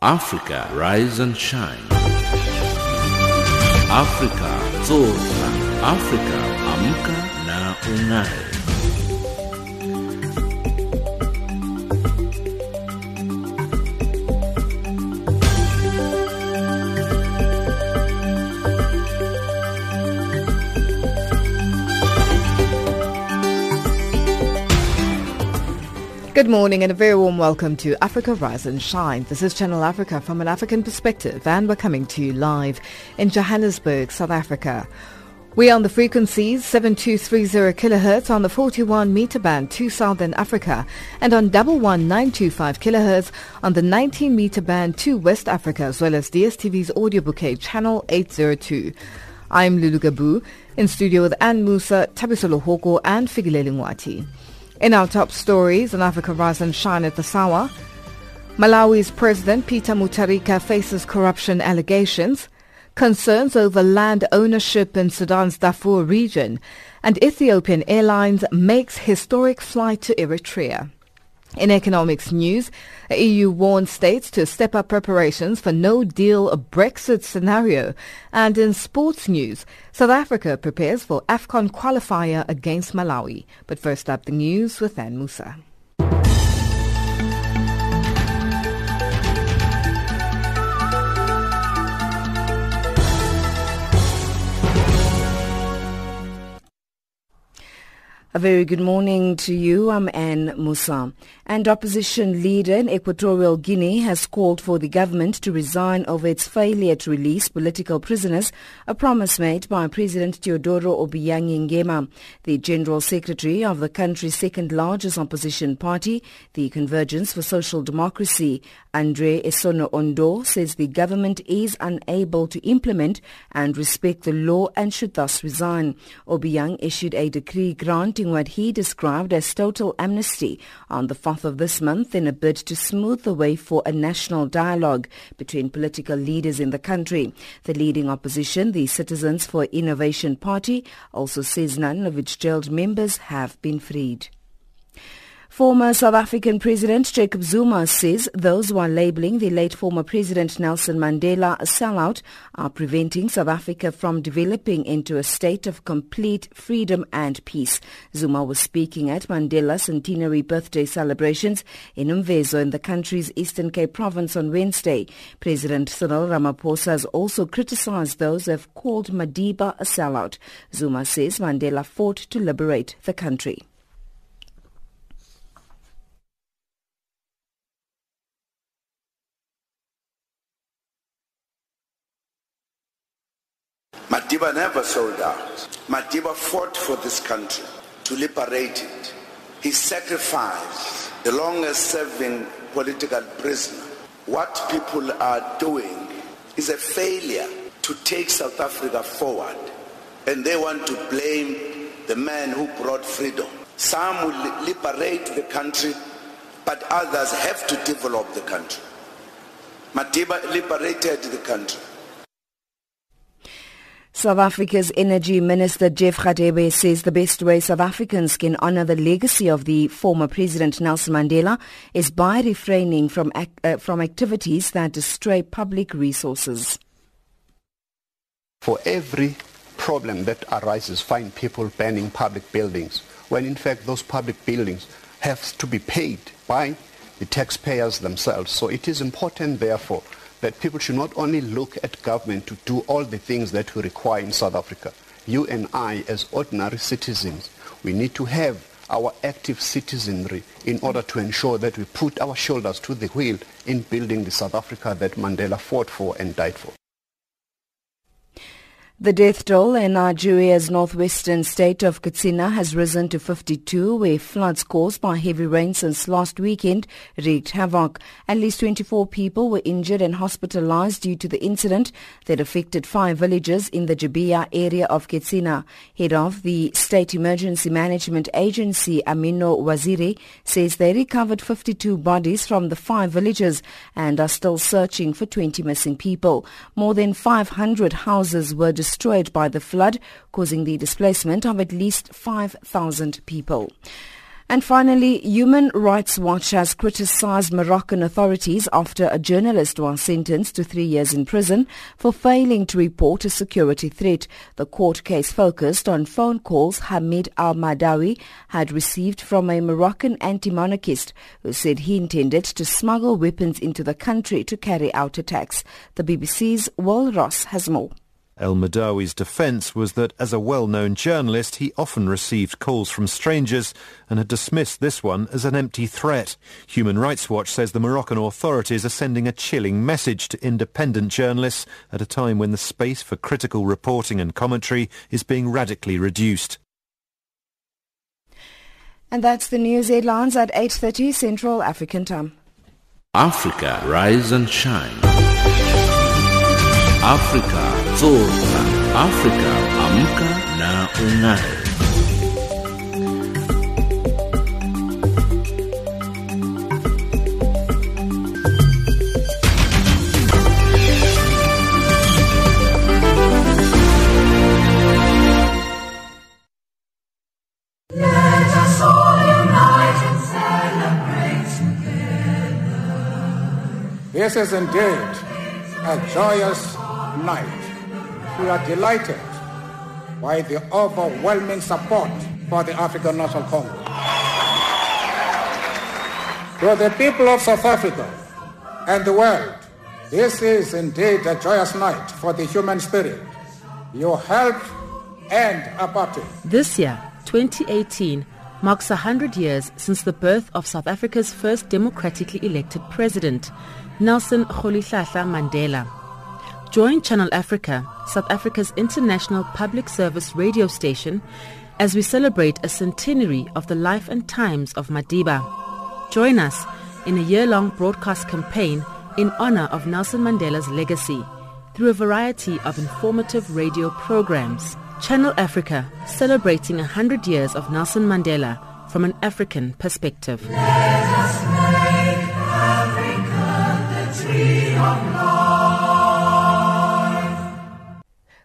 Africa Rise and Shine. Africa Zorka. Africa Amka na Ungae. Good morning and a very warm welcome to Africa Rise and Shine. This is Channel Africa from an African perspective and we're coming to you live in Johannesburg, South Africa. We are on the frequencies 7230 kHz on the 41 meter band to Southern Africa and on 11925 kHz on the 19 meter band to West Africa as well as DSTV's audio bouquet channel 802. I'm Lulu Gabu in studio with Anne Musa, Tabisolo Hoko and Figilele Ngwati. In our top stories on Africa Rise and Shine at the Sawa, Malawi's President Peter Mutharika faces corruption allegations, concerns over land ownership in Sudan's Darfur region, and Ethiopian Airlines makes historic flight to Eritrea. In economics news, the EU warns states to step up preparations for no-deal Brexit scenario. And in sports news, South Africa prepares for AFCON qualifier against Malawi. But first up, the news with Anne Musa. A very good morning to you. I'm Anne Musa. And opposition leader in Equatorial Guinea has called for the government to resign over its failure to release political prisoners, a promise made by President Teodoro Obiang Nguema. The General Secretary of the country's second largest opposition party, the Convergence for Social Democracy, Andre Esono Ondo, says the government is unable to implement and respect the law and should thus resign. Obiang issued a decree granting what he described as total amnesty on the 4th of this month in a bid to smooth the way for a national dialogue between political leaders in the country. The leading opposition, the Citizens for Innovation Party, also says none of its jailed members have been freed. Former South African President Jacob Zuma says those who are labeling the late former President Nelson Mandela a sellout are preventing South Africa from developing into a state of complete freedom and peace. Zuma was speaking at Mandela's centenary birthday celebrations in Umvezo in the country's Eastern Cape province on Wednesday. President Cyril Ramaphosa has also criticized those who have called Madiba a sellout. Zuma says Mandela fought to liberate the country. Madiba never sold out. Madiba fought for this country to liberate it. He sacrificed the longest serving political prisoner. What people are doing is a failure to take South Africa forward. And they want to blame the man who brought freedom. Some will liberate the country, but others have to develop the country. Madiba liberated the country. South Africa's Energy Minister Jeff Radebe says the best way South Africans can honor the legacy of the former President Nelson Mandela is by refraining from, uh, from activities that destroy public resources. For every problem that arises, find people banning public buildings, when in fact those public buildings have to be paid by the taxpayers themselves. So it is important, therefore, that people should not only look at government to do all the things that we require in South Africa. You and I, as ordinary citizens, we need to have our active citizenry in order to ensure that we put our shoulders to the wheel in building the South Africa that Mandela fought for and died for. The death toll in Nigeria's northwestern state of Katsina has risen to 52, where floods caused by heavy rain since last weekend wreaked havoc. At least 24 people were injured and hospitalized due to the incident that affected five villages in the Jibia area of Katsina. Head of the State Emergency Management Agency, Amino Waziri, says they recovered 52 bodies from the five villages and are still searching for 20 missing people. More than 500 houses were destroyed destroyed by the flood, causing the displacement of at least 5,000 people. And finally, Human Rights Watch has criticized Moroccan authorities after a journalist was sentenced to three years in prison for failing to report a security threat. The court case focused on phone calls Hamid El Mahdaoui had received from a Moroccan anti-monarchist who said he intended to smuggle weapons into the country to carry out attacks. The BBC's Will Ross has more. El Mahdaoui's defence was that as a well-known journalist, he often received calls from strangers and had dismissed this one as an empty threat. Human Rights Watch says the Moroccan authorities are sending a chilling message to independent journalists at a time when the space for critical reporting and commentary is being radically reduced. And that's the news headlines at 8.30 Central African Time. Africa, rise and shine. Africa zorka. Afrika amka na ung'are. This is indeed a joyous night we are delighted by the overwhelming support for the African National Congress. To the people of South Africa and the world, this is indeed a joyous night for the human spirit. You helped end apartheid. This year, 2018, marks 100 years since the birth of South Africa's first democratically elected president, Nelson Rolihlahla Mandela. Join Channel Africa, South Africa's international public service radio station, as we celebrate a centenary of the life and times of Madiba. Join us in a year-long broadcast campaign in honor of Nelson Mandela's legacy through a variety of informative radio programs. Channel Africa, celebrating 100 years of Nelson Mandela from an African perspective.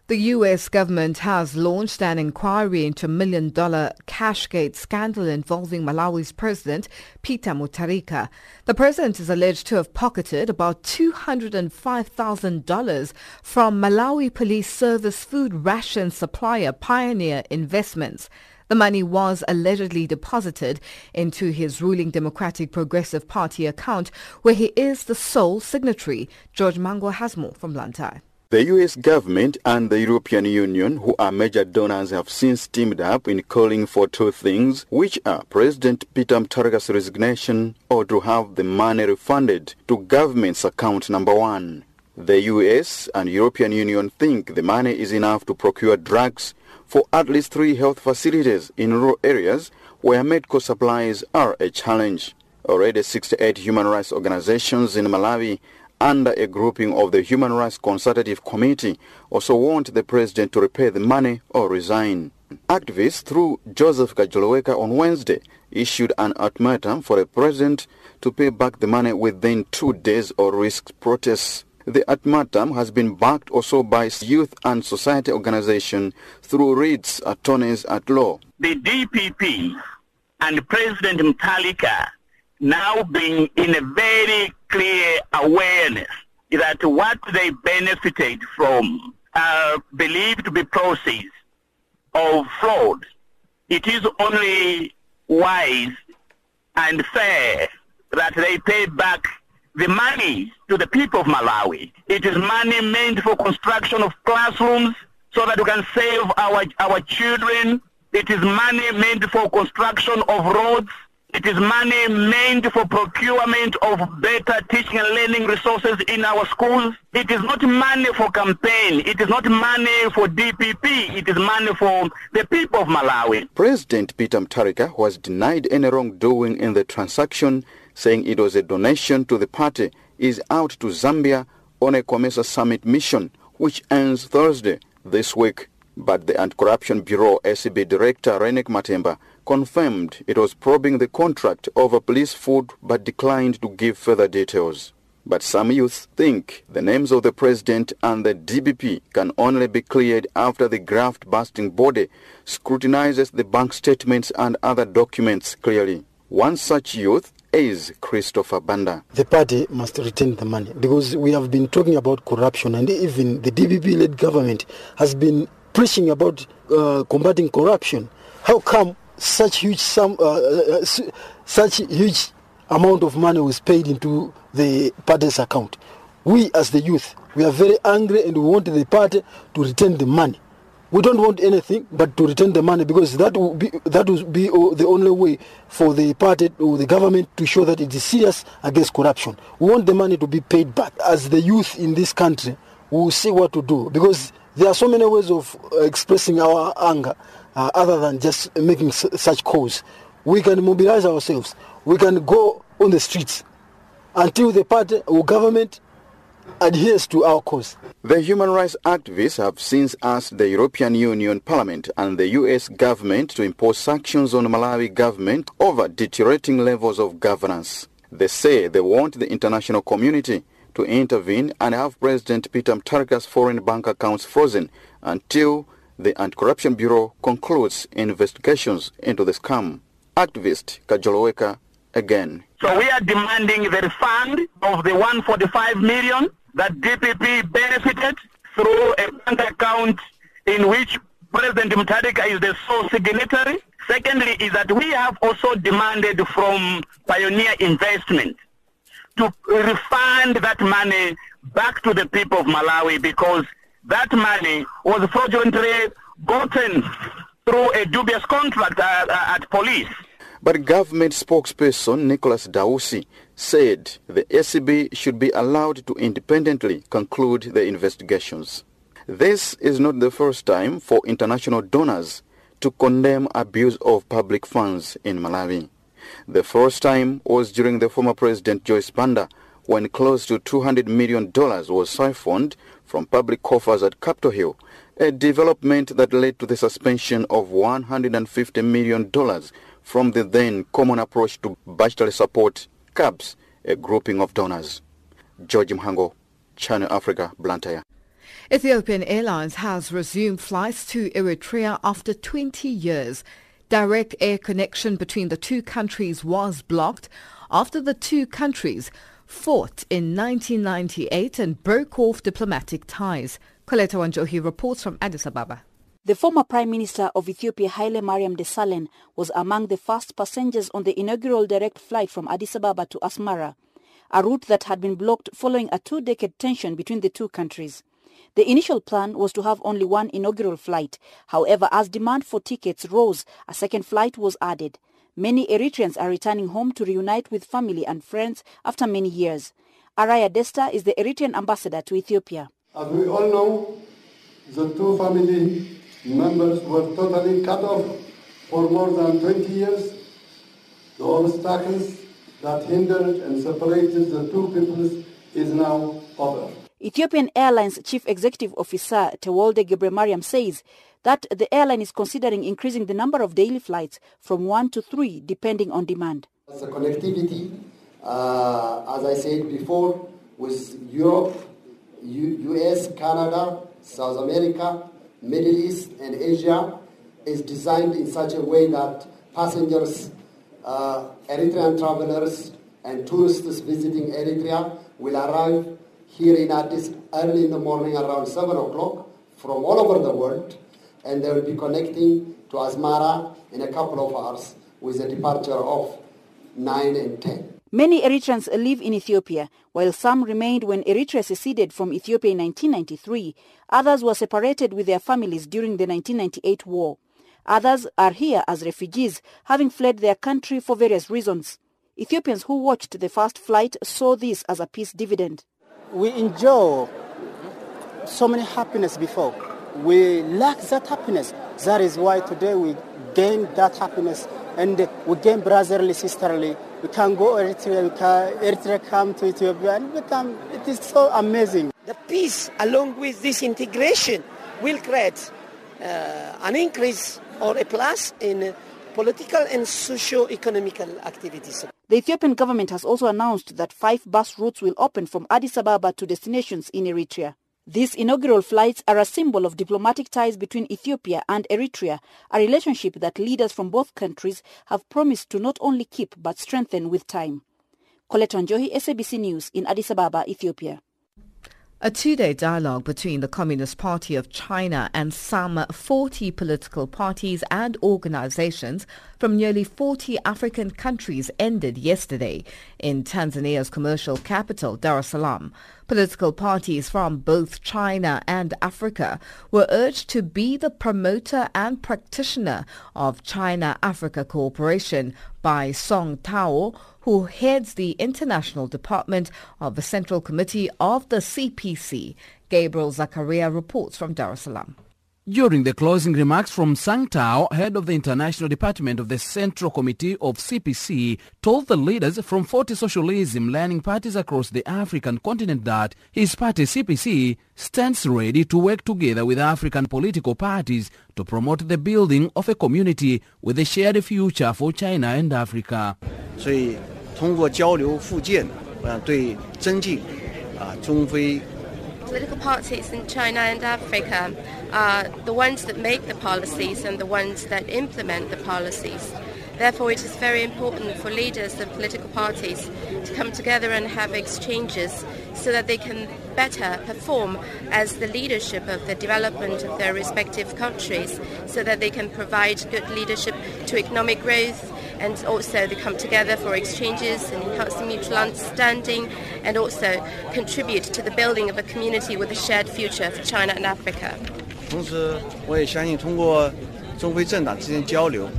The U.S. government has launched an inquiry into a million-dollar Cashgate scandal involving Malawi's president, Peter Mutharika. The president is alleged to have pocketed about $205,000 from Malawi Police Service food ration supplier Pioneer Investments. The money was allegedly deposited into his ruling Democratic Progressive Party account, where he is the sole signatory. George Mhango more from Blantyre. The US government and the European Union, who are major donors, have since teamed up in calling for two things, which are President Peter Mutharika's resignation or to have the money refunded to government's account number one. The US and European Union think the money is enough to procure drugs for at least three health facilities in rural areas where medical supplies are a challenge. Already 68 human rights organizations in Malawi under a grouping of the Human Rights Consultative Committee also want the president to repay the money or resign. Activists through Joseph Kajoloweka on Wednesday issued an ultimatum for the president to pay back the money within two days or risk protests. The ultimatum has been backed also by youth and society organizations through Reed's attorneys at law. The DPP and President Mutharika now being in a very clear awareness that what they benefited from are believed to be proceeds of fraud. It is only wise and fair that they pay back the money to the people of Malawi. It is money meant for construction of classrooms so that we can save our, our children. It is money meant for construction of roads it is money meant for procurement of better teaching and learning resources in our schools. It is not money for campaign. It is not money for DPP. It is money for the people of Malawi. President Peter Mutharika was denied any wrongdoing in the transaction, saying it was a donation to the party, is out to Zambia on a COMESA summit mission, which ends Thursday this week. But the Anti-Corruption Bureau ACB Director Reyneck Matemba confirmed it was probing the contract over police food but declined to give further details. But some youth think the names of the president and the DPP can only be cleared after the graft-busting body scrutinizes the bank statements and other documents clearly. One such youth is Christopher Banda. The party must return the money because we have been talking about corruption and even the DPP-led government has been preaching about uh, combating corruption. How come such huge sum, uh, uh, such huge amount of money was paid into the party's account. We as the youth, we are very angry and we want the party to return the money. We don't want anything but to return the money because that will be that will be the only way for the party or the government to show that it is serious against corruption. We want the money to be paid back. As the youth in this country, we will see what to do because there are so many ways of expressing our anger uh, other than just making such calls. We can mobilize ourselves. We can go on the streets until the party or government adheres to our cause. The human rights activists have since asked the European Union Parliament and the US government to impose sanctions on Malawi government over deteriorating levels of governance. They say they want the international community to intervene and have President Peter Mutharika's foreign bank accounts frozen until the Anti-Corruption Bureau concludes investigations into the scam. Activist Kajoloweka again. So we are demanding the refund of the 145 million that DPP benefited through a bank account in which President Mutharika is the sole signatory. Secondly, is that we have also demanded from Pioneer Investment to refund that money back to the people of Malawi because that money was fraudulently gotten through a dubious contract at, at police. But government spokesperson Nicholas Dausi said the ACB should be allowed to independently conclude the investigations. This is not the first time for international donors to condemn abuse of public funds in Malawi. The first time was during the former President Joyce Banda when close to $200 million was siphoned from public coffers at Capital Hill, a development that led to the suspension of $150 million from the then Common Approach to Budgetary Support, CABS, a grouping of donors. George Mhango, Channel Africa, Blantyre. Ethiopian Airlines has resumed flights to Eritrea after 20 years. Direct air connection between the two countries was blocked after the two countries fought in 1998 and broke off diplomatic ties. Coletta Wanjohi reports from Addis Ababa. The former Prime Minister of Ethiopia, Haile Mariam Desalegn, was among the first passengers on the inaugural direct flight from Addis Ababa to Asmara, a route that had been blocked following a two-decade tension between the two countries. The initial plan was to have only one inaugural flight. However, as demand for tickets rose, a second flight was added. Many Eritreans are returning home to reunite with family and friends after many years. Araya Desta is the Eritrean ambassador to Ethiopia. As we all know, the two family members were totally cut off for more than 20 years. The obstacles that hindered and separated the two peoples is now over. Ethiopian Airlines Chief Executive Officer Tewolde Gebremariam says that the airline is considering increasing the number of daily flights from one to three depending on demand. The connectivity, uh, as I said before, with Europe, U- US, Canada, South America, Middle East and Asia is designed in such a way that passengers, uh, Eritrean travelers and tourists visiting Eritrea will arrive here in Addis early in the morning around 7 o'clock from all over the world and they will be connecting to Asmara in a couple of hours with the departure of 9 and 10. Many Eritreans live in Ethiopia, while some remained when Eritrea seceded from Ethiopia in 1993. Others were separated with their families during the 1998 war. Others are here as refugees, having fled their country for various reasons. Ethiopians who watched the first flight saw this as a peace dividend. We enjoy so many happiness before. We lack that happiness. That is why today we gain that happiness and we gain brotherly, sisterly. We can go Eritrea, we can, Eritrea come to Ethiopia and become, it is so amazing. The peace along with this integration will create uh, an increase or a plus in political and socio-economical activities. The Ethiopian government has also announced that five bus routes will open from Addis Ababa to destinations in Eritrea. These inaugural flights are a symbol of diplomatic ties between Ethiopia and Eritrea, a relationship that leaders from both countries have promised to not only keep but strengthen with time. Coletta SABC News in Addis Ababa, Ethiopia. A two-day dialogue between the Communist Party of China and some 40 political parties and organizations from nearly 40 African countries ended yesterday in Tanzania's commercial capital, Dar es Salaam. Political parties from both China and Africa were urged to be the promoter and practitioner of China-Africa cooperation by Song Tao, who heads the International Department of the Central Committee of the CPC. Gabriel Zakaria reports from Dar es Salaam. During the closing remarks from Song Tao, head of the International Department of the Central Committee of CPC, told the leaders from 40 socialism learning parties across the African continent that his party CPC stands ready to work together with African political parties to promote the building of a community with a shared future for China and Africa. 所以，通过交流复建，我想对增进啊中非 political parties in China and Africa are the ones that make the policies and the ones that implement the policies. Therefore, it is very important for leaders of political parties to come together and have exchanges so that they can better perform as the leadership of the development of their respective countries, so that they can provide good leadership to economic growth, and also they come together for exchanges and enhancing mutual understanding and also contribute to the building of a community with a shared future for China and Africa. 同时，我也相信通过中非政党之间交流。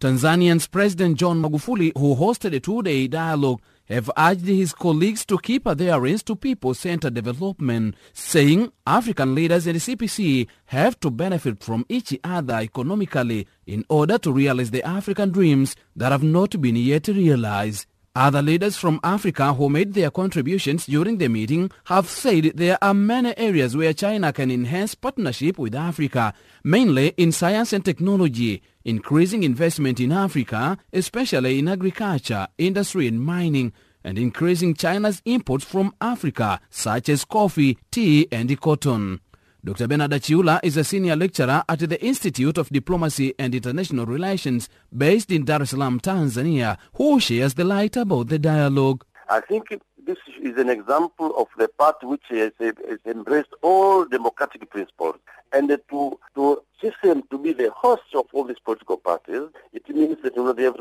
Tanzanian's President John Magufuli, who hosted a two-day dialogue, have urged his colleagues to keep adherence to people-centered development, saying African leaders and the CPC have to benefit from each other economically in order to realize the African dreams that have not been yet realized. Other leaders from Africa who made their contributions during the meeting have said there are many areas where China can enhance partnership with Africa, mainly in science and technology, increasing investment in Africa, especially in agriculture, industry and mining, and increasing China's imports from Africa, such as coffee, tea and cotton. Dr. Bernard Achiula is a senior lecturer at the Institute of Diplomacy and International Relations based in Dar es Salaam, Tanzania, who shares the light about the dialogue. I think this is an example of the party which has, has embraced all democratic principles and to to system to be the host of all these political parties, it means that you know, they have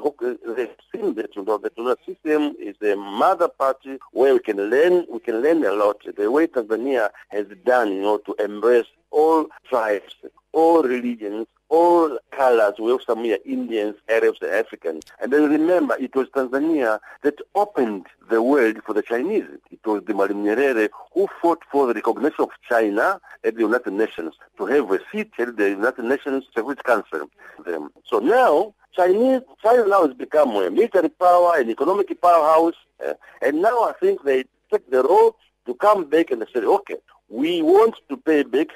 seen that you know that system is a mother party where we can learn we can learn a lot. The way Tanzania has done, you know, to embrace all tribes, all religions, all colors. We here, Indians, Arabs, and Africans. And then remember, it was Tanzania that opened the world for the Chinese. It was the Malim Nyerere who fought for the recognition of China at the United Nations to have a seat at the United Nations Security Council. So now, Chinese, China now has become a military power, an economic powerhouse, uh, and now I think they take the road to come back and say, okay, we want to pay back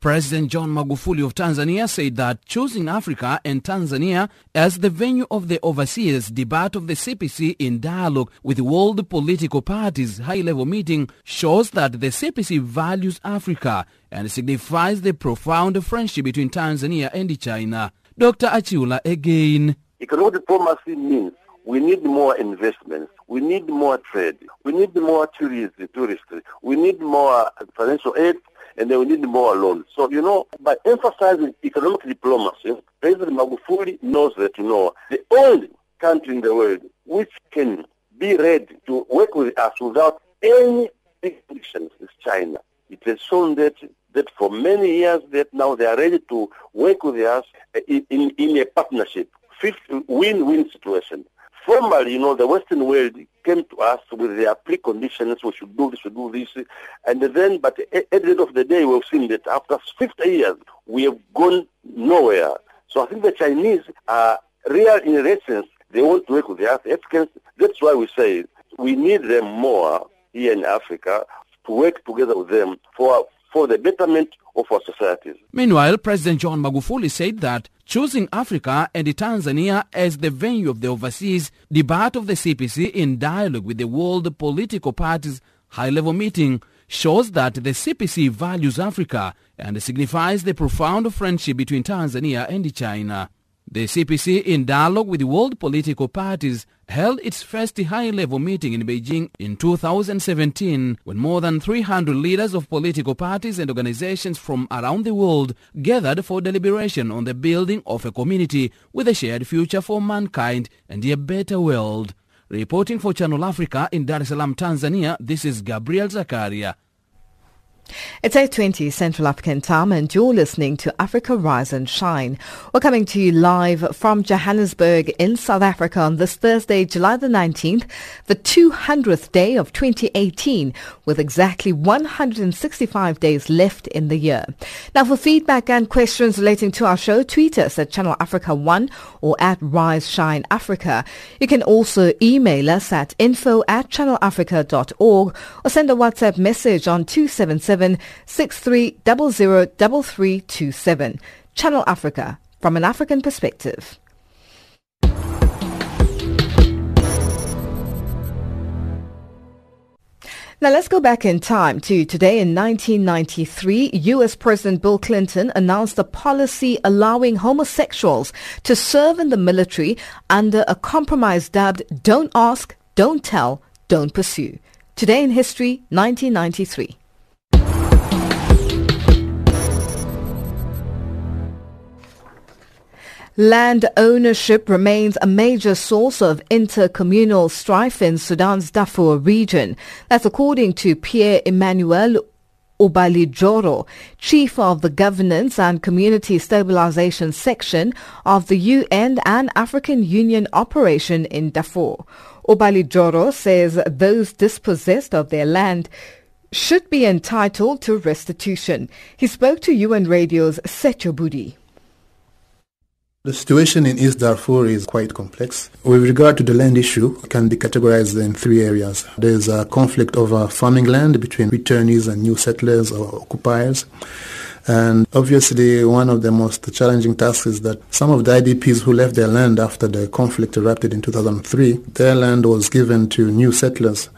President John Magufuli of Tanzania said that choosing Africa and Tanzania as the venue of the overseas debate of the CPC in dialogue with world political parties high-level meeting shows that the CPC values Africa and signifies the profound friendship between Tanzania and China. Dr. Achiula again. Economic diplomacy means we need more investments. We need more trade. We need more tourism, tourists. We need more financial aid and then we need more loans. So, you know, by emphasizing economic diplomacy, President Magufuli knows that, you know, the only country in the world which can be ready to work with us without any conditions is China. It has shown that that for many years that now they are ready to work with us in, in, in a partnership, win-win situation. Formerly, you know, the Western world came to us with their preconditions, we should do this, we should do this. And then, but at the end of the day, we've seen that after 50 years, we have gone nowhere. So I think the Chinese are real in essence. They want to work with the Africans. That's why we say we need them more here in Africa to work together with them for, for the betterment societies. Meanwhile, President John Magufuli said that choosing Africa and Tanzania as the venue of the overseas debate of the CPC in dialogue with the world political parties high-level meeting shows that the CPC values Africa and signifies the profound friendship between Tanzania and China. The CPC, in dialogue with the world political parties, held its first high-level meeting in Beijing in 2017 when more than 300 leaders of political parties and organizations from around the world gathered for deliberation on the building of a community with a shared future for mankind and a better world. Reporting for Channel Africa in Dar es Salaam, Tanzania, this is Gabriel Zakaria. It's 8.20 Central African time and you're listening to Africa Rise and Shine. We're coming to you live from Johannesburg in South Africa on this Thursday, July the 19th, the 200th day of 2018 with exactly 165 days left in the year. Now for feedback and questions relating to our show, tweet us at Channel Africa 1 or at Rise Shine Africa. You can also email us at info at channelafrica.org or send a WhatsApp message on 277 0763003327. Channel Africa, from an African perspective. Now let's go back in time to today in 1993. U.S. President Bill Clinton announced a policy allowing homosexuals to serve in the military under a compromise dubbed Don't Ask, Don't Tell, Don't Pursue. Today in history, 1993. Land ownership remains a major source of intercommunal strife in Sudan's Darfur region. That's according to Pierre Emmanuel Ubalijoro, chief of the Governance and Community Stabilization section of the UN and African Union operation in Darfur. Ubalijoro says those dispossessed of their land should be entitled to restitution. He spoke to UN Radio's Secho Budi. The situation in East Darfur is quite complex. With regard to the land issue, it can be categorized in three areas. There's a conflict over farming land between returnees and new settlers or occupiers. And obviously, one of the most challenging tasks is that some of the IDPs who left their land after the conflict erupted in 2003, their land was given to new settlers.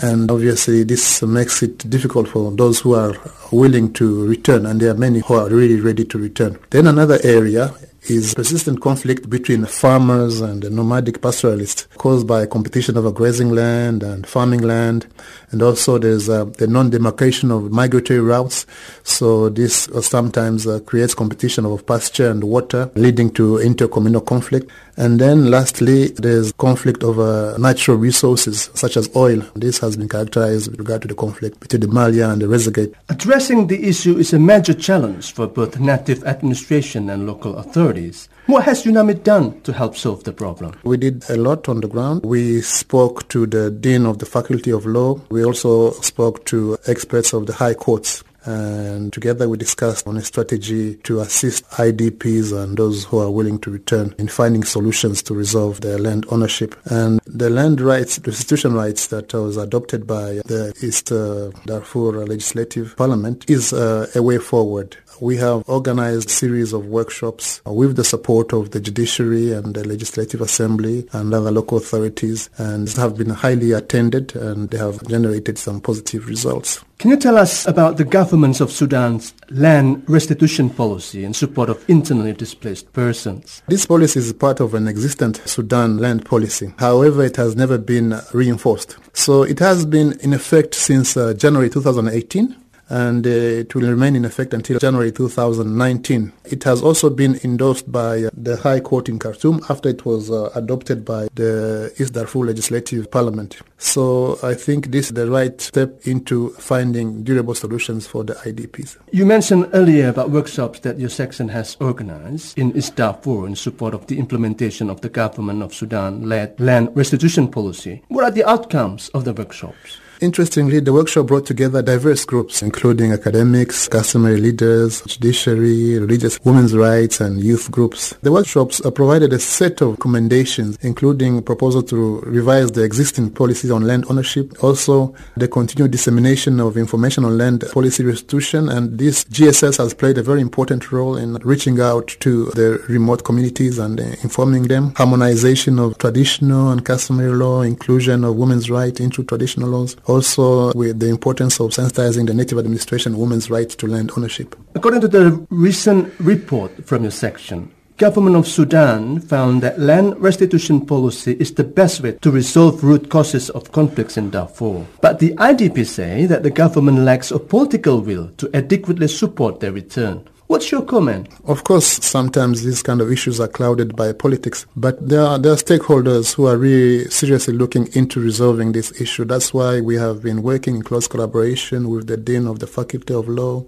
And obviously, this makes it difficult for those who are willing to return, and there are many who are really ready to return. Then another area is persistent conflict between farmers and nomadic pastoralists caused by competition over grazing land and farming land. And also there's uh, the non-demarcation of migratory routes. So this uh, sometimes uh, creates competition of pasture and water, leading to intercommunal conflict. And then lastly, there's conflict over natural resources such as oil. This has been characterized with regard to the conflict between the Malia and the Rizeigat. Addressing the issue is a major challenge for both native administration and local authorities. What has UNAMID done to help solve the problem? We did a lot on the ground. We spoke to the Dean of the Faculty of Law. We also spoke to experts of the high courts and together we discussed on a strategy to assist IDPs and those who are willing to return in finding solutions to resolve their land ownership. And the land rights, restitution rights that was adopted by the East uh, Darfur Legislative Parliament is uh, a way forward. We have organized a series of workshops with the support of the judiciary and the legislative assembly and other local authorities and have been highly attended and they have generated some positive results. Can you tell us about the governments of Sudan's land restitution policy in support of internally displaced persons? This policy is part of an existent Sudan land policy. However, it has never been reinforced. So it has been in effect since uh, January 2018 and uh, it will remain in effect until January 2019. It has also been endorsed by uh, the High Court in Khartoum after it was uh, adopted by the East Darfur Legislative Parliament. So I think this is the right step into finding durable solutions for the IDPs. You mentioned earlier about workshops that your section has organized in East Darfur in support of the implementation of the government of Sudan-led land restitution policy. What are the outcomes of the workshops? Interestingly, the workshop brought together diverse groups, including academics, customary leaders, judiciary, religious women's rights, and youth groups. The workshops provided a set of recommendations, including proposal to revise the existing policies on land ownership, also the continued dissemination of information on land policy restitution, and this GSS has played a very important role in reaching out to the remote communities and informing them, harmonization of traditional and customary law, inclusion of women's rights into traditional laws, also with the importance of sensitizing the native administration women's right to land ownership. According to the recent report from your section, Government of Sudan found that land restitution policy is the best way to resolve root causes of conflicts in Darfur. But the IDP say that the government lacks a political will to adequately support their return. What's your comment? Of course, sometimes these kind of issues are clouded by politics, but there are, there are stakeholders who are really seriously looking into resolving this issue. That's why we have been working in close collaboration with the Dean of the Faculty of Law,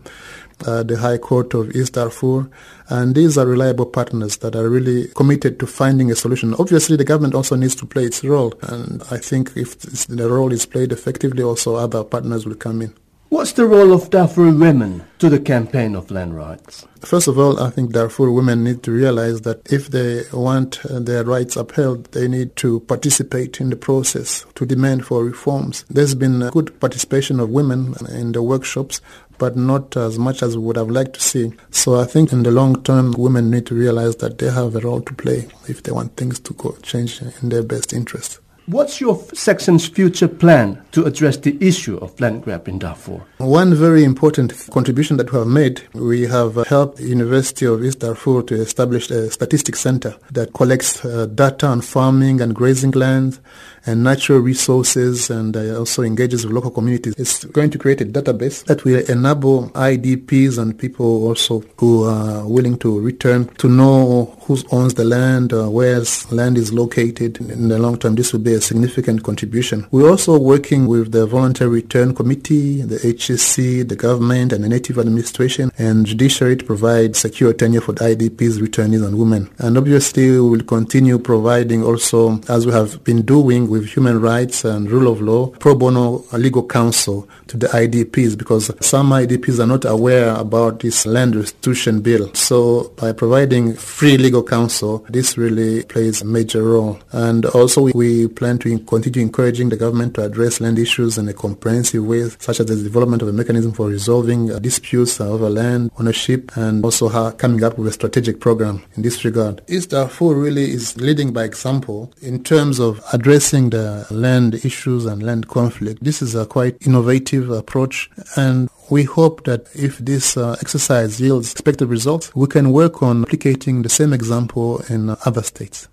uh, the High Court of East Darfur, and these are reliable partners that are really committed to finding a solution. Obviously, the government also needs to play its role, and I think if the role is played effectively, also other partners will come in. What's the role of Darfur women to the campaign of land rights? First of all, I think Darfur women need to realize that if they want their rights upheld, they need to participate in the process to demand for reforms. There's been good participation of women in the workshops, but not as much as we would have liked to see. So I think in the long term, women need to realize that they have a role to play if they want things to go change in their best interest. What's your section's future plan to address the issue of land grab in Darfur? One very important contribution that we have made, we have helped the University of East Darfur to establish a statistics center that collects uh, data on farming and grazing lands and natural resources and uh, also engages with local communities. It's going to create a database that will enable IDPs and people also who are willing to return to know who owns the land, uh, where land is located. In the long term, this will be a significant contribution. We're also working with the Voluntary Return Committee, the HSC, the government, and the Native Administration and Judiciary to provide secure tenure for the IDPs, returnees, and women. And obviously, we will continue providing also, as we have been doing with human rights and rule of law, pro bono legal counsel to the IDPs because some IDPs are not aware about this land restitution bill. So by providing free legal counsel, this really plays a major role. And also we plan to continue encouraging the government to address land issues in a comprehensive way, such as the development of a mechanism for resolving disputes over land ownership and also coming up with a strategic program in this regard. East Darfur really is leading by example in terms of addressing the land issues and land conflict. This is a quite innovative approach and we hope that if this uh, exercise yields expected results, we can work on replicating the same example in other states.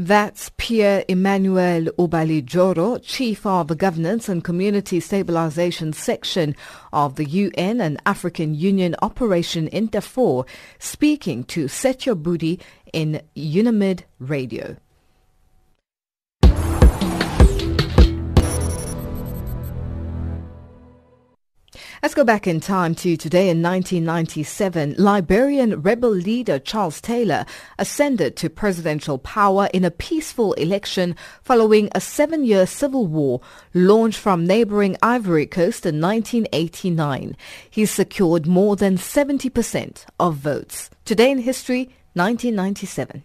That's Pierre Emmanuel Ubalijoro, Chief of the Governance and Community Stabilization Section of the UN and African Union Operation in Darfur, speaking to Set Your Booty in UNAMID Radio. Let's go back in time to today in 1997. Liberian rebel leader Charles Taylor ascended to presidential power in a peaceful election following a seven-year civil war launched from neighboring Ivory Coast in 1989. He secured more than 70% of votes. Today in history, 1997.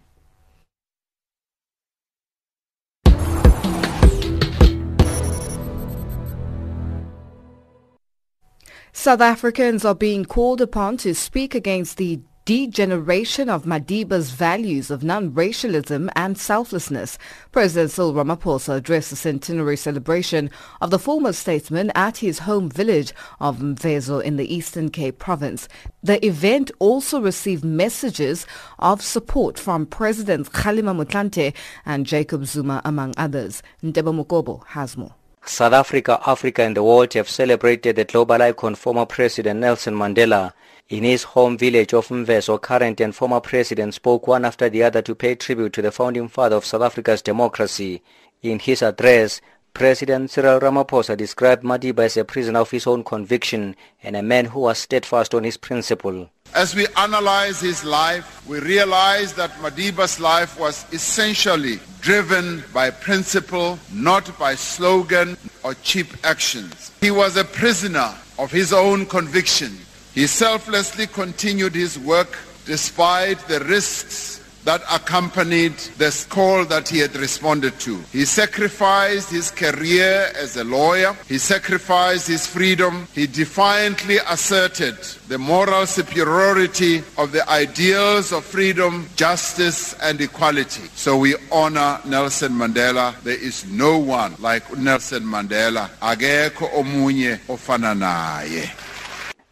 South Africans are being called upon to speak against the degeneration of Madiba's values of non-racialism and selflessness. President Cyril Ramaphosa addressed the centenary celebration of the former statesman at his home village of Mvezo in the Eastern Cape province. The event also received messages of support from Presidents Kgalema Motlanthe and Jacob Zuma, among others. Ndebo Mukobo has more. South Africa, Africa and the world have celebrated the global icon former President Nelson Mandela. In his home village of Mvezo, current and former president spoke one after the other to pay tribute to the founding father of South Africa's democracy. In his address, President Cyril Ramaphosa described Madiba as a prisoner of his own conviction and a man who was steadfast on his principle. As we analyze his life, we realize that Madiba's life was essentially driven by principle, not by slogan or cheap actions. He was a prisoner of his own conviction. He selflessly continued his work despite the risks that accompanied the call that he had responded to. He sacrificed his career as a lawyer. He sacrificed his freedom. He defiantly asserted the moral superiority of the ideals of freedom, justice, and equality. So we honor Nelson Mandela. There is no one like Nelson Mandela.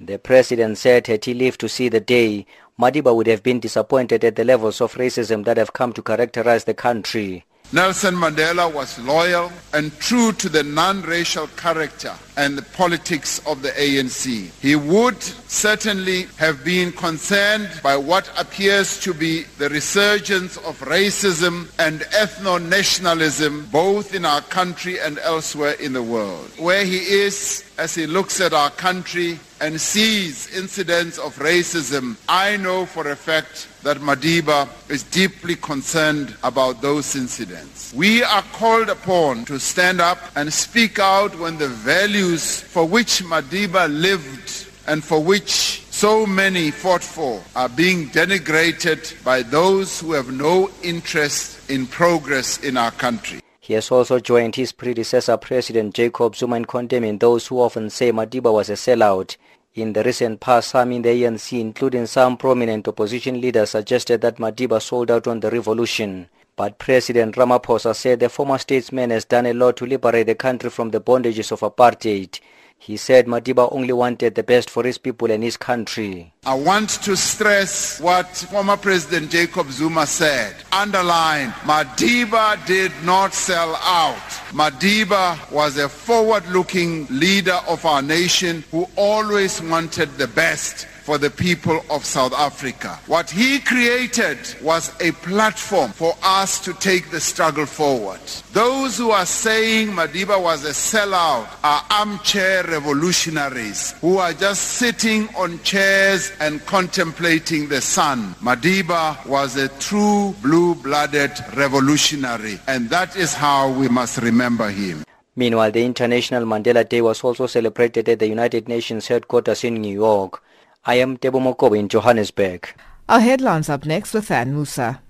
The president said had he lived to see the day, Madiba would have been disappointed at the levels of racism that have come to characterize the country. Nelson Mandela was loyal and true to the non-racial character and the politics of the ANC. He would certainly have been concerned by what appears to be the resurgence of racism and ethno-nationalism both in our country and elsewhere in the world. Where he is as he looks at our country and sees incidents of racism, I know for a fact that Madiba is deeply concerned about those incidents. We are called upon to stand up and speak out when the values for which Madiba lived and for which so many fought for are being denigrated by those who have no interest in progress in our country. He has also joined his predecessor President Jacob Zuma in condemning those who often say Madiba was a sellout. In the recent past, some in the ANC, including some prominent opposition leaders, suggested that Madiba sold out on the revolution. But President Ramaphosa said the former statesman has done a lot to liberate the country from the bondages of apartheid. He said Madiba only wanted the best for his people and his country. I want to stress what former President Jacob Zuma said. Underline, Madiba did not sell out. Madiba was a forward-looking leader of our nation who always wanted the best for the people of South Africa. What he created was a platform for us to take the struggle forward. Those who are saying Madiba was a sellout are armchair revolutionaries who are just sitting on chairs and contemplating the sun. Madiba was a true blue-blooded revolutionary and that is how we must remember him. Meanwhile, the International Mandela Day was also celebrated at the United Nations headquarters in New York. I am Tebo Mokobe in Johannesburg. Our headlines up next with Anne Musa.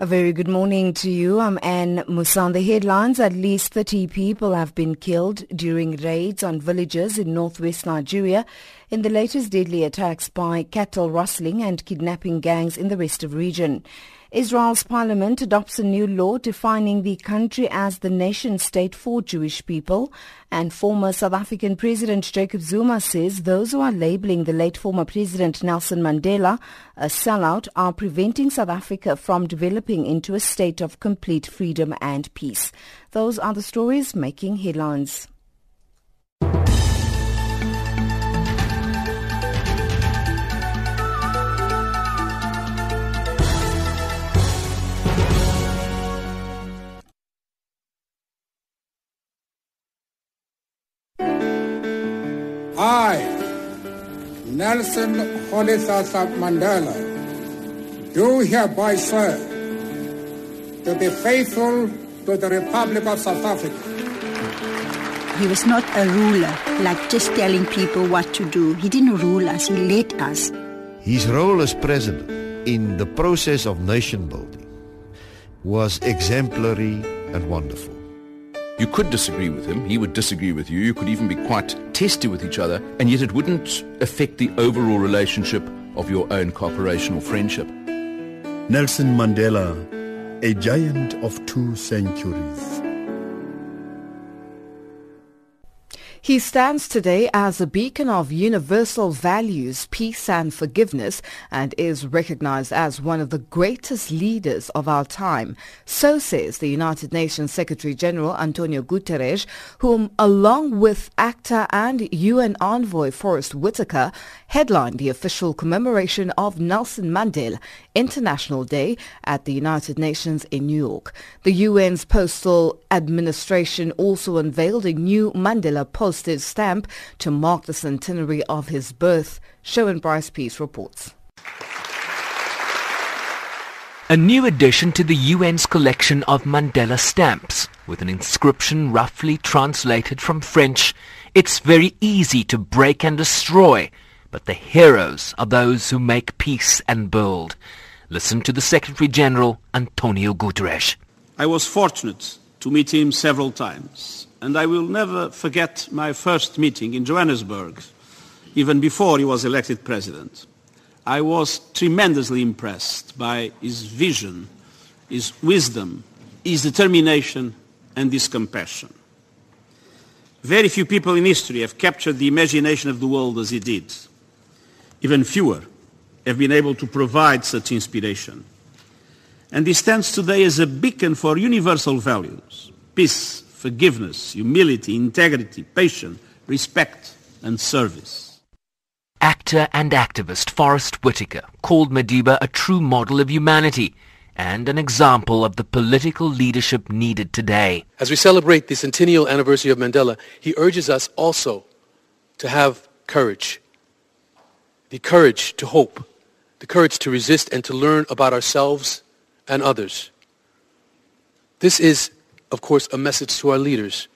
A very good morning to you. I'm Anne Musan. The headlines, at least 30 people have been killed during raids on villages in northwest Nigeria in the latest deadly attacks by cattle rustling and kidnapping gangs in the restive region. Israel's parliament adopts a new law defining the country as the nation state for Jewish people. And former South African President Jacob Zuma says those who are labeling the late former President Nelson Mandela a sellout are preventing South Africa from developing into a state of complete freedom and peace. Those are the stories making headlines. I, Nelson Rolihlahla Mandela, do hereby swear to be faithful to the Republic of South Africa. He was not a ruler, like just telling people what to do. He didn't rule us, he led us. His role as president in the process of nation building was exemplary and wonderful. You could disagree with him, he would disagree with you, you could even be quite testy with each other, and yet it wouldn't affect the overall relationship of your own cooperation or friendship. Nelson Mandela, a giant of two centuries. He stands today as a beacon of universal values, peace and forgiveness and is recognized as one of the greatest leaders of our time. So says the United Nations Secretary General Antonio Guterres, whom along with actor and UN envoy Forest Whitaker headlined the official commemoration of Nelson Mandela International Day at the United Nations in New York. The UN's Postal Administration also unveiled a new Mandela postage stamp to mark the centenary of his birth. Sherwin Bryce Pease reports. A new addition to the UN's collection of Mandela stamps, with an inscription roughly translated from French, it's very easy to break and destroy, but the heroes are those who make peace and build. Listen to the Secretary General, Antonio Guterres. I was fortunate to meet him several times, and I will never forget my first meeting in Johannesburg, even before he was elected president. I was tremendously impressed by his vision, his wisdom, his determination, and his compassion. Very few people in history have captured the imagination of the world as he did. Even fewer have been able to provide such inspiration. And he stands today as a beacon for universal values, peace, forgiveness, humility, integrity, patience, respect, and service. Actor and activist Forest Whitaker called Madiba a true model of humanity and an example of the political leadership needed today. As we celebrate the centennial anniversary of Mandela, he urges us also to have courage. The courage to hope, the courage to resist and to learn about ourselves and others. This is, of course, a message to our leaders.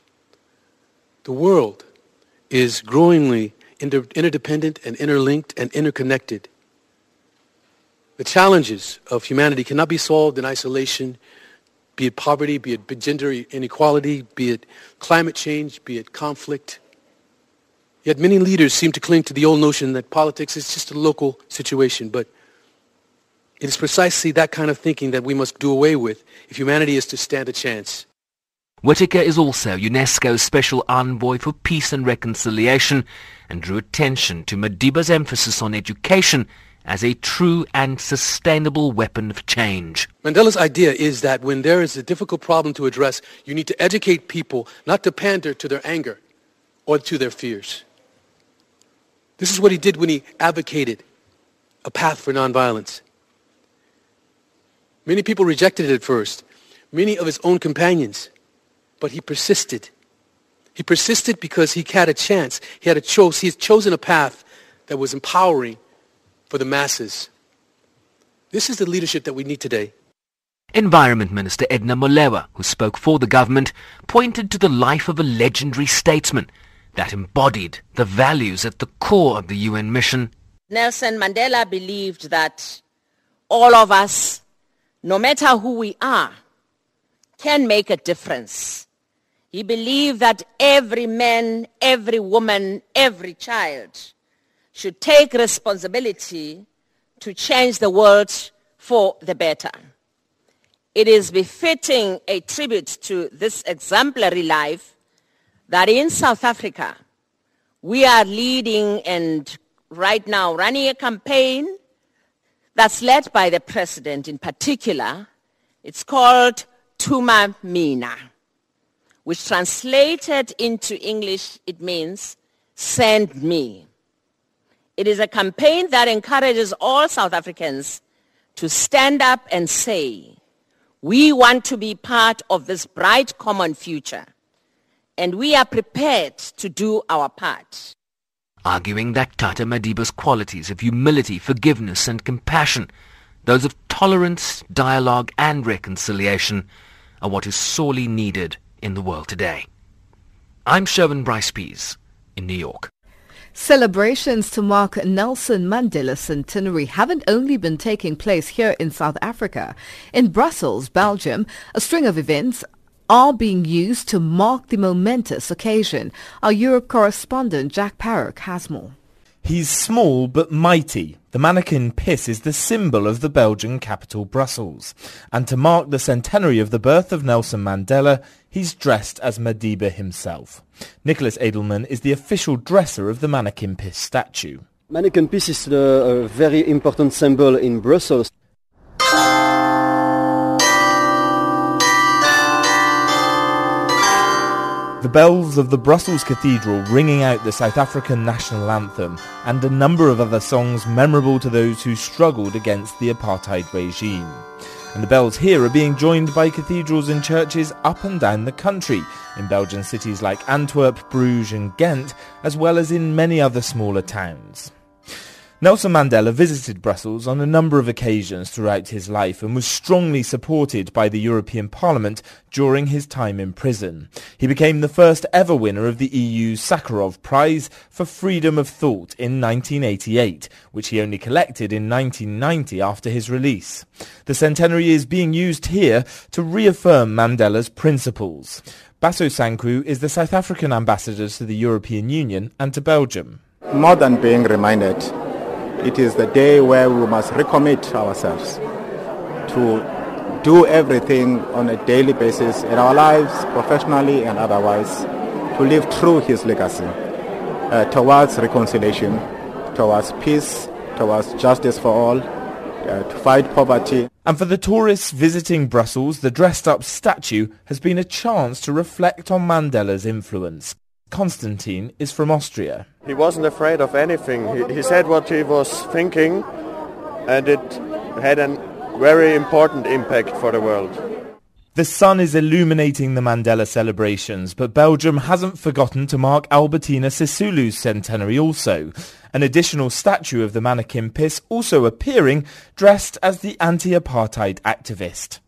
The world is growingly inter- interdependent and interlinked and interconnected. The challenges of humanity cannot be solved in isolation, be it poverty, be it gender inequality, be it climate change, be it conflict. Yet many leaders seem to cling to the old notion that politics is just a local situation, but it is precisely that kind of thinking that we must do away with if humanity is to stand a chance. Whitaker is also UNESCO's Special Envoy for Peace and Reconciliation and drew attention to Madiba's emphasis on education as a true and sustainable weapon of change. Mandela's idea is that when there is a difficult problem to address, you need to educate people not to pander to their anger or to their fears. This is what he did when he advocated a path for nonviolence. Many people rejected it at first, many of his own companions but he persisted. He persisted because he had a chance. He had a choice. He had chosen a path that was empowering for the masses. This is the leadership that we need today. Environment Minister Edna Molewa, who spoke for the government, pointed to the life of a legendary statesman that embodied the values at the core of the UN mission. Nelson Mandela believed that all of us, no matter who we are, can make a difference he believed that every man, every woman, every child should take responsibility to change the world for the better. It is befitting a tribute to this exemplary life that in South Africa we are leading and right now running a campaign that's led by the president in particular. It's called Thuma Mina which translated into English, it means send me. It is a campaign that encourages all South Africans to stand up and say, we want to be part of this bright common future, and we are prepared to do our part. Arguing that Tata Madiba's qualities of humility, forgiveness and compassion, those of tolerance, dialogue and reconciliation, are what is sorely needed in the world today. I'm Sherwin Bryce Pease in New York. Celebrations to mark Nelson Mandela's centenary haven't only been taking place here in South Africa. In Brussels, Belgium, a string of events are being used to mark the momentous occasion. Our Europe correspondent Jack Parrock has more. He's small but mighty, The Manneken Pis is the symbol of the Belgian capital Brussels. And to mark the centenary of the birth of Nelson Mandela, he's dressed as Madiba himself. Nicholas Edelman is the official dresser of the Manneken Pis statue. Manneken Pis is a uh, very important symbol in Brussels. The bells of the Brussels Cathedral ringing out the South African national anthem and a number of other songs memorable to those who struggled against the apartheid regime. And the bells here are being joined by cathedrals and churches up and down the country, in Belgian cities like Antwerp, Bruges and Ghent, as well as in many other smaller towns. Nelson Mandela visited Brussels on a number of occasions throughout his life and was strongly supported by the European Parliament during his time in prison. He became the first ever winner of the EU's Sakharov Prize for Freedom of Thought in 1988, which he only collected in 1990 after his release. The centenary is being used here to reaffirm Mandela's principles. Baso Sangqu is the South African ambassador to the European Union and to Belgium. More than being reminded it is the day where we must recommit ourselves to do everything on a daily basis in our lives, professionally and otherwise, to live through his legacy uh, towards reconciliation, towards peace, towards justice for all, uh, to fight poverty. And for the tourists visiting Brussels, the dressed up statue has been a chance to reflect on Mandela's influence. Konstantin is from Austria. He wasn't afraid of anything. He, he said what he was thinking, and it had a very important impact for the world. The sun is illuminating the Mandela celebrations, but Belgium hasn't forgotten to mark Albertina Sisulu's centenary also. An additional statue of the Manneken Pis also appearing, dressed as the anti-apartheid activist.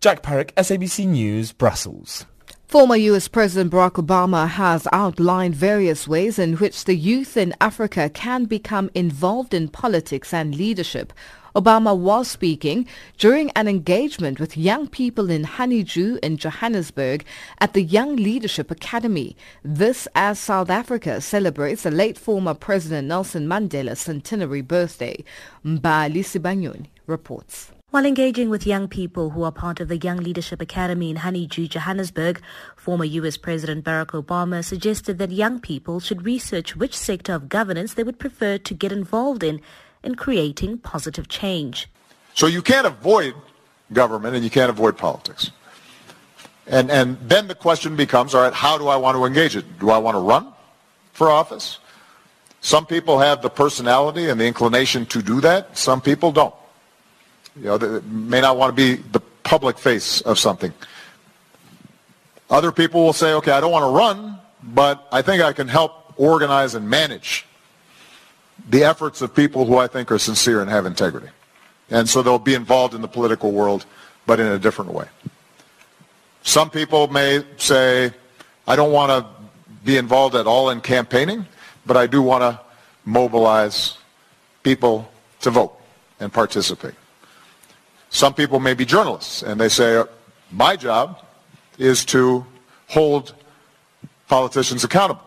Jack Parrock, SABC News, Brussels. Former U.S. President Barack Obama has outlined various ways in which the youth in Africa can become involved in politics and leadership. Obama was speaking during an engagement with young people in Honeydew in Johannesburg at the Young Leadership Academy. This as South Africa celebrates the late former President Nelson Mandela's centenary birthday. Mbali Sibanyoni reports. While engaging with young people who are part of the Young Leadership Academy in Honeydew, Johannesburg, former U.S. President Barack Obama suggested that young people should research which sector of governance they would prefer to get involved in in creating positive change. So you can't avoid government and you can't avoid politics. And, and then the question becomes, all right, how do I want to engage it? Do I want to run for office? Some people have the personality and the inclination to do that. Some people don't. You know, they may not want to be the public face of something. Other people will say, okay, I don't want to run, but I think I can help organize and manage the efforts of people who I think are sincere and have integrity. And so they'll be involved in the political world, but in a different way. Some people may say, I don't want to be involved at all in campaigning, but I do want to mobilize people to vote and participate. Some people may be journalists, and they say, my job is to hold politicians accountable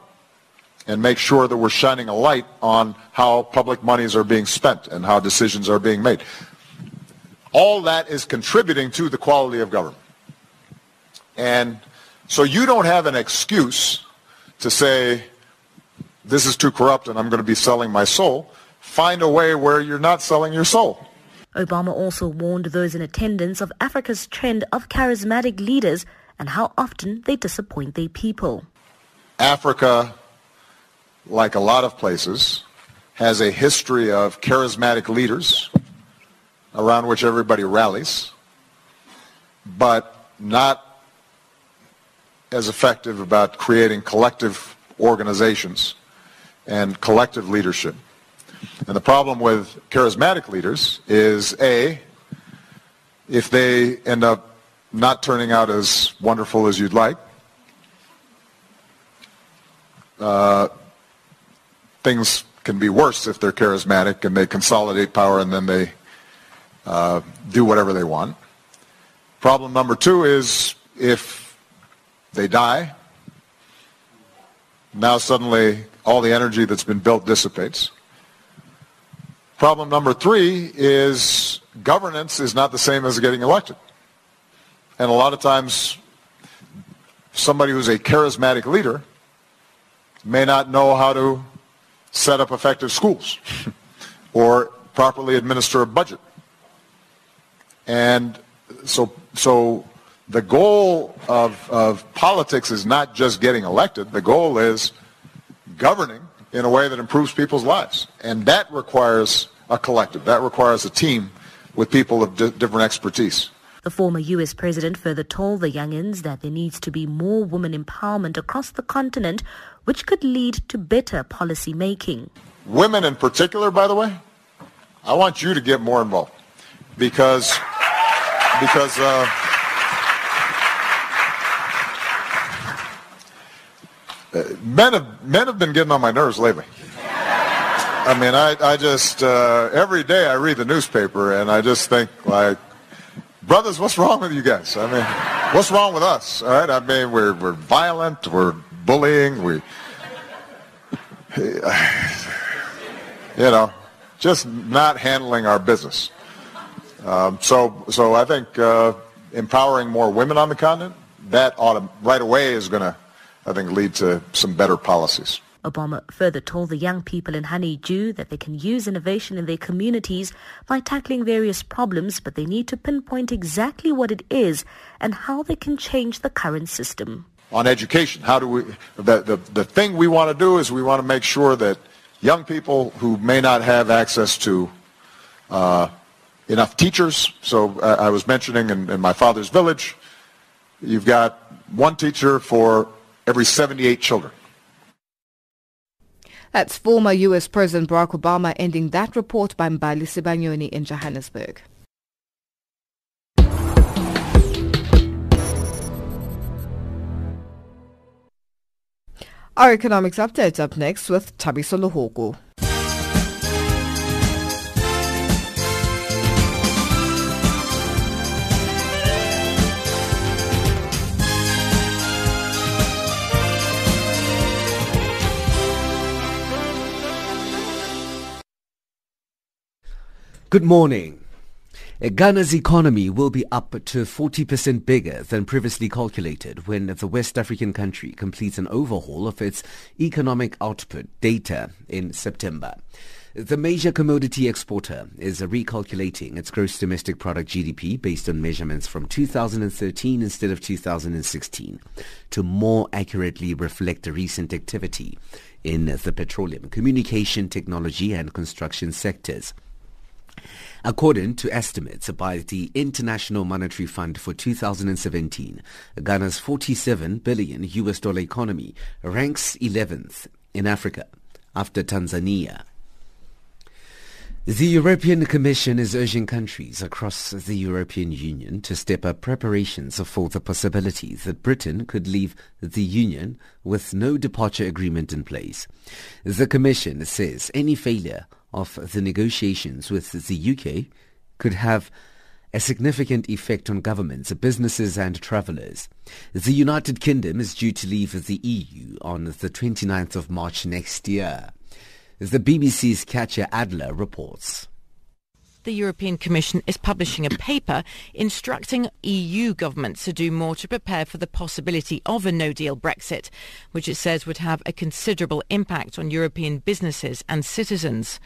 and make sure that we're shining a light on how public monies are being spent and how decisions are being made. All that is contributing to the quality of government. And so you don't have an excuse to say, this is too corrupt and I'm going to be selling my soul. Find a way where you're not selling your soul. Obama also warned those in attendance of Africa's trend of charismatic leaders and how often they disappoint their people. Africa, like a lot of places, has a history of charismatic leaders around which everybody rallies, but not as effective about creating collective organizations and collective leadership. And the problem with charismatic leaders is A, if they end up not turning out as wonderful as you'd like, uh, things can be worse if they're charismatic and they consolidate power and then they uh, do whatever they want. Problem number two is if they die, now suddenly all the energy that's been built dissipates. Problem number three is governance is not the same as getting elected. And a lot of times somebody who's a charismatic leader may not know how to set up effective schools or properly administer a budget. And so, so the goal of, of politics is not just getting elected. The goal is governing in a way that improves people's lives. And that requires a collective. That requires a team with people of di- different expertise. The former U.S. president further told the youngins that there needs to be more women empowerment across the continent, which could lead to better policy making. Women in particular, by the way, I want you to get more involved because because uh, men have men have been getting on my nerves lately. I mean, I, I just uh, every day I read the newspaper and I just think like, brothers, what's wrong with you guys? I mean, what's wrong with us? All right, I mean, we're we're violent, we're bullying, we, you know, just not handling our business. Um, so, so I think uh, empowering more women on the continent that ought to, right away is going to, I think, lead to some better policies. Obama further told the young people in Honeydew that they can use innovation in their communities by tackling various problems, but they need to pinpoint exactly what it is and how they can change the current system. On education, how do we, the, the, the thing we want to do is we want to make sure that young people who may not have access to uh, enough teachers. So uh, I was mentioning in, in my father's village, you've got one teacher for every 78 children. That's former U.S. President Barack Obama ending that report by Mbali Sibanyoni in Johannesburg. Our economics update up next with Tabiso Luhoku. Good morning. Uh, Ghana's economy will be up to 40% bigger than previously calculated when the West African country completes an overhaul of its economic output data in September. The major commodity exporter is recalculating its gross domestic product GDP based on measurements from 2013 instead of 2016 to more accurately reflect the recent activity in the petroleum, communication technology and construction sectors. According to estimates by the International Monetary Fund for 2017, Ghana's 47 billion US dollar economy ranks 11th in Africa after Tanzania. The European Commission is urging countries across the European Union to step up preparations for the possibility that Britain could leave the Union with no departure agreement in place. The Commission says any failure of the negotiations with the UK could have a significant effect on governments, businesses and travellers. The United Kingdom is due to leave the EU on the 29th of March next year. The BBC's Katya Adler reports the European Commission is publishing a paper instructing EU governments to do more to prepare for the possibility of a no-deal Brexit, which it says would have a considerable impact on European businesses and citizens.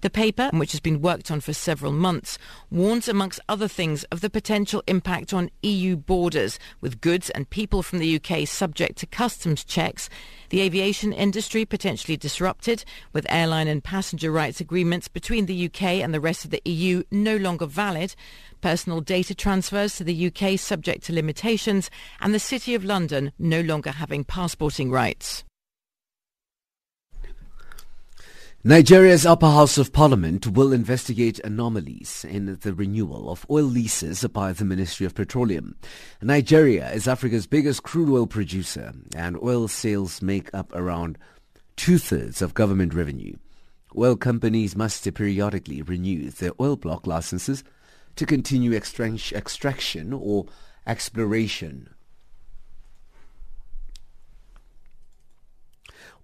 The paper, which has been worked on for several months, warns, amongst other things, of the potential impact on EU borders, with goods and people from the UK subject to customs checks, the aviation industry potentially disrupted, with airline and passenger rights agreements between the UK and the rest of the EU no longer valid, personal data transfers to the UK subject to limitations, and the City of London no longer having passporting rights. Nigeria's upper house of parliament will investigate anomalies in the renewal of oil leases by the Ministry of Petroleum. Nigeria is Africa's biggest crude oil producer and oil sales make up around two-thirds of government revenue. Oil companies must periodically renew their oil block licenses to continue extraction or exploration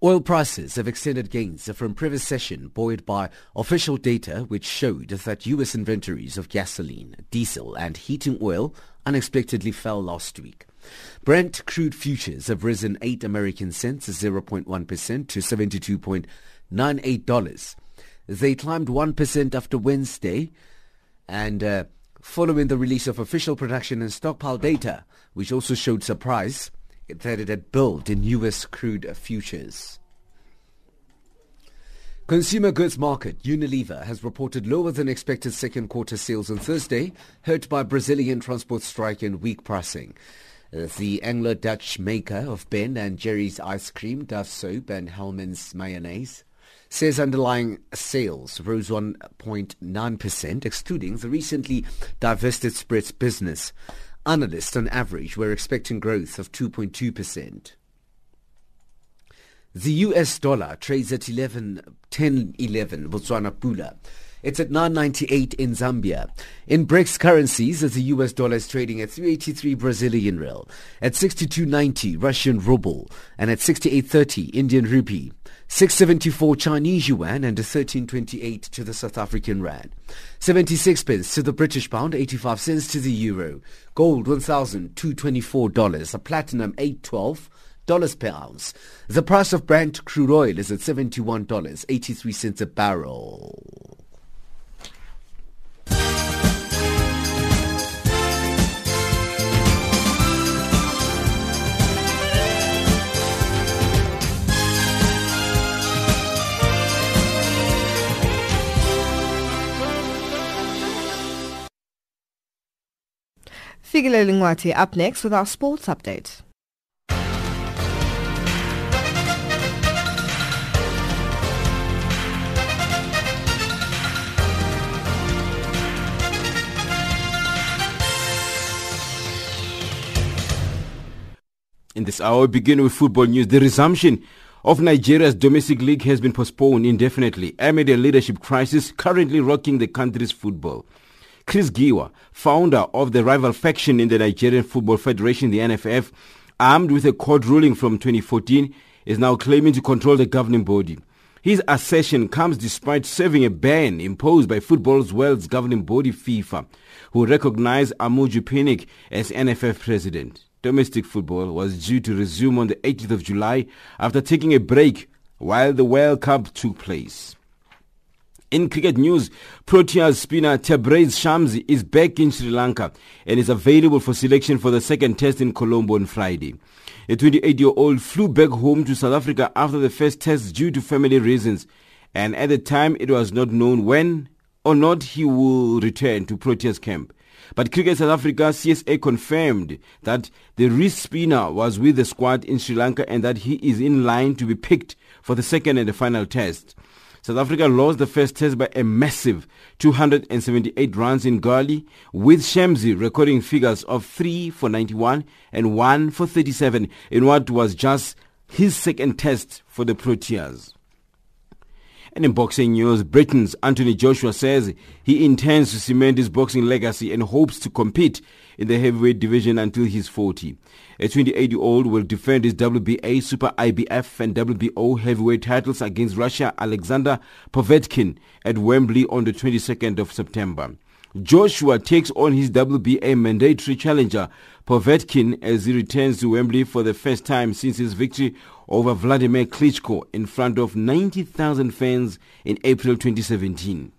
Oil prices have extended gains from previous session buoyed by official data which showed that U.S. inventories of gasoline, diesel and heating oil unexpectedly fell last week. Brent crude futures have risen 8 American cents, 0.1% to $72.98. They climbed 1% after Wednesday and uh, following the release of official production and stockpile data, which also showed surprise that it had built in U.S. crude futures. Consumer goods market Unilever has reported lower than expected second quarter sales on Thursday, hurt by Brazilian transport strike and weak pricing. Uh, the Anglo-Dutch maker of Ben and Jerry's ice cream, Dove soap and Hellmann's mayonnaise says underlying sales rose 1.9%, excluding the recently divested spreads business. Analysts on average were expecting growth of 2.2%. The US dollar trades at 11, 10, 11 Botswana Pula. It's at 9.98 in Zambia. In BRICS currencies, as the US dollar is trading at 383 Brazilian real, at 62.90 Russian ruble, and at 68.30 Indian rupee. 674 Chinese yuan and 1328 to the South African rand. 76 pence to the British pound, 85 cents to the euro. Gold $1,224, a platinum 812 dollars per ounce. The price of Brent crude oil is at $71.83 a barrel. Figile Lingwati up next with our sports update. In this hour, we begin with football news. The resumption of Nigeria's domestic league has been postponed indefinitely amid a leadership crisis currently rocking the country's football. Chris Giwa, founder of the rival faction in the Nigerian Football Federation, the NFF, armed with a court ruling from 2014, is now claiming to control the governing body. His accession comes despite serving a ban imposed by football's world's governing body FIFA, who recognized Amaju Pinnick as NFF president domestic football was due to resume on the 18th of July after taking a break while the World Cup took place. In cricket news, Proteas spinner Tabraiz Shamsi is back in Sri Lanka and is available for selection for the second test in Colombo on Friday. The 28-year-old flew back home to South Africa after the first test due to family reasons, and at the time it was not known when or not he will return to Proteas camp. But Cricket South Africa CSA confirmed that the wrist spinner was with the squad in Sri Lanka and that he is in line to be picked for the second and the final test. South Africa lost the first test by a massive 278 runs in Galle, with Shamsi recording figures of 3 for 91 and 1 for 37 in what was just his second test for the Proteas. And in boxing news, Britain's Anthony Joshua says he intends to cement his boxing legacy and hopes to compete in the heavyweight division until he's 40. A 28-year-old will defend his WBA, Super IBF and WBO heavyweight titles against Russia Alexander Povetkin at Wembley on the 22nd of September. Joshua takes on his WBA mandatory challenger Povetkin as he returns to Wembley for the first time since his victory over Vladimir Klitschko in front of 90,000 fans in April 2017.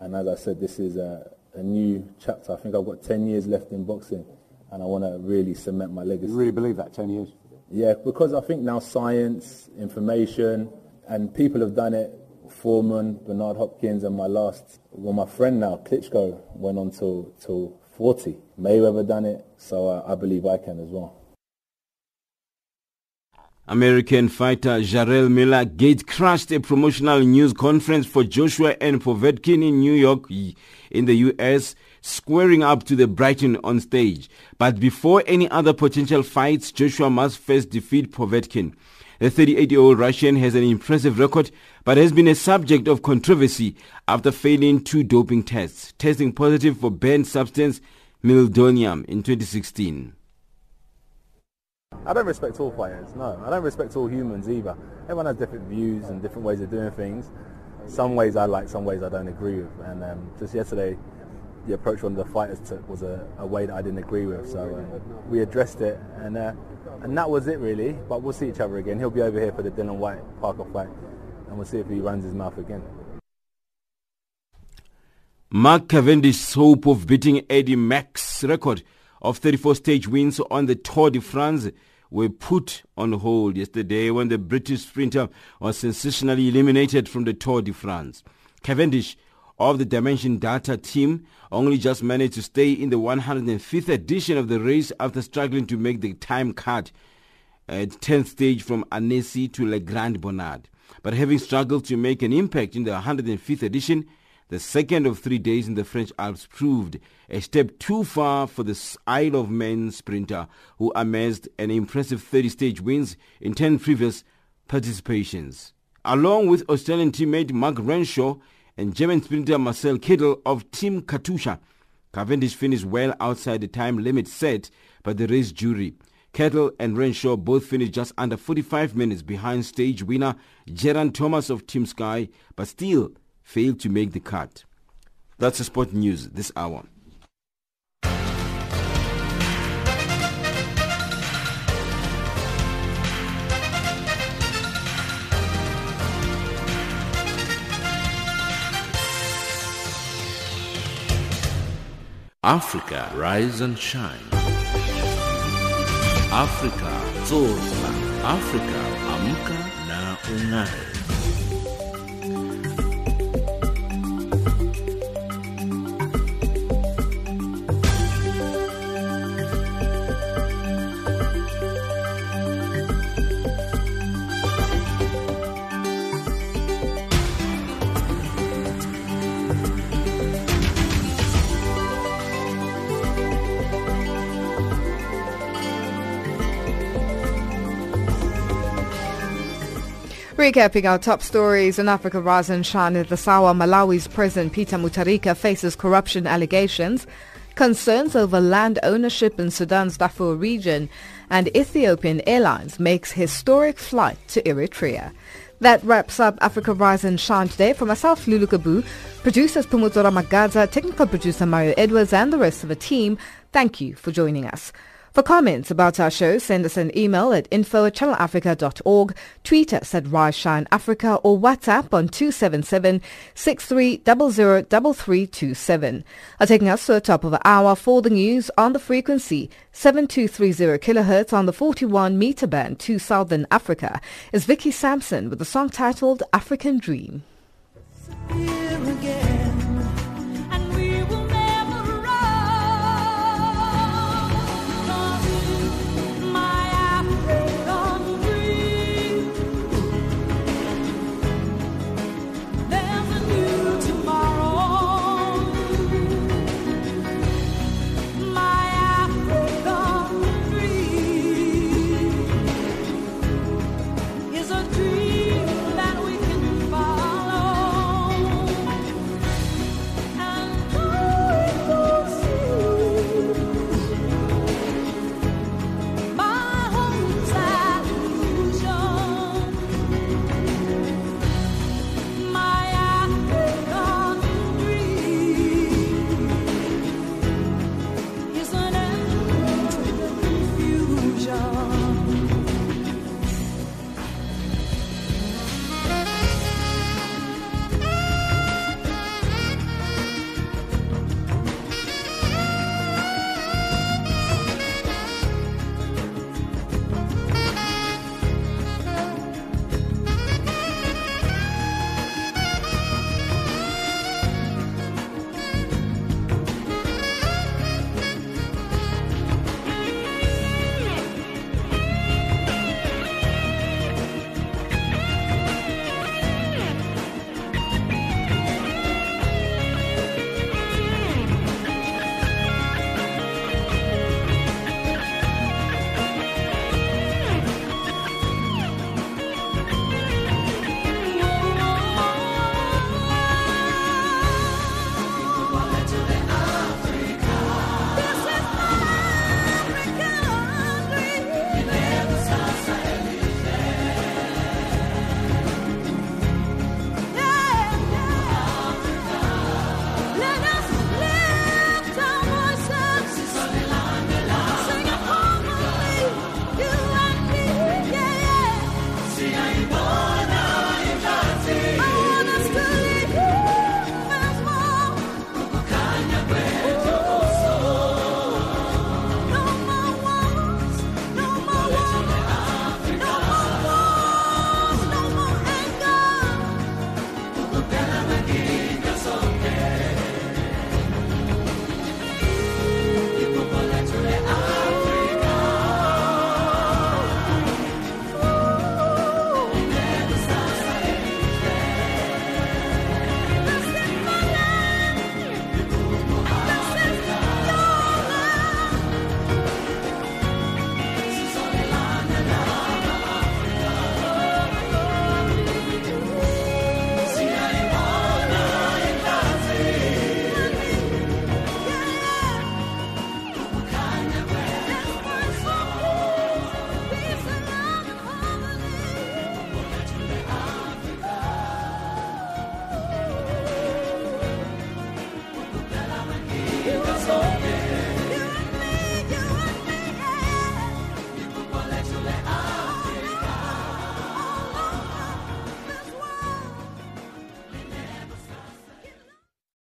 And as I said, this is a, a new chapter. I think I've got 10 years left in boxing and I want to really cement my legacy. You really believe that, 10 years? Yeah, because I think now science, information, and people have done it Foreman, Bernard Hopkins, and my last, well, my friend now, Klitschko, went on till, till 40. Mayweather done it, so uh, I believe I can as well. American fighter Jarrell Miller gate crashed a promotional news conference for Joshua and Povetkin in New York in the US, squaring up to the Briton on stage. But before any other potential fights, Joshua must first defeat Povetkin. The 38-year-old Russian has an impressive record, but has been a subject of controversy after failing two doping tests, testing positive for banned substance meldonium in 2016. I don't respect all fighters, no. I don't respect all humans either. Everyone has different views and different ways of doing things. Some ways I like, some ways I don't agree with. And um, just yesterday, the approach one of the fighters took was a, a way that I didn't agree with. So uh, we addressed it, and uh, and that was it really. But we'll see each other again. He'll be over here for the Dillian Whyte Parker fight, and we'll see if he runs his mouth again. Mark Cavendish's hope of beating Eddy Merckx's record of 34 stage wins on the Tour de France were put on hold yesterday when the British sprinter was sensationally eliminated from the Tour de France. Cavendish of the Dimension Data team only just managed to stay in the 105th edition of the race after struggling to make the time cut at 10th stage from Annecy to Le Grand-Bornand. But having struggled to make an impact in the 105th edition, the second of three days in the French Alps proved a step too far for the Isle of Man sprinter, who amassed an impressive 30-stage wins in 10 previous participations. Along with Australian teammate Mark Renshaw and German sprinter Marcel Kittel of Team Katusha, Cavendish finished well outside the time limit set by the race jury. Kittel and Renshaw both finished just under 45 minutes behind stage winner Geraint Thomas of Team Sky, but still failed to make the cut. That's the sport news this hour. Africa, rise and shine. Africa, zorka. Africa, amka na ung'are. Recapping our top stories in Africa Rise and Shine this hour, Malawi's President Peter Mutharika faces corruption allegations, concerns over land ownership in Sudan's Darfur region, and Ethiopian Airlines makes historic flight to Eritrea. That wraps up Africa Rise and Shine today. For myself, Lulu Kabu, producers Pumutora Magaza, technical producer Mario Edwards, and the rest of the team, thank you for joining us. For comments about our show, send us an email at info at channelafrica.org, tweet us at Africa, or WhatsApp on 277 6300 Are taking us to the top of the hour for the news on the frequency 7230 kilohertz on the 41 meter band to Southern Africa. Is Vicky Sampson with a song titled African Dream.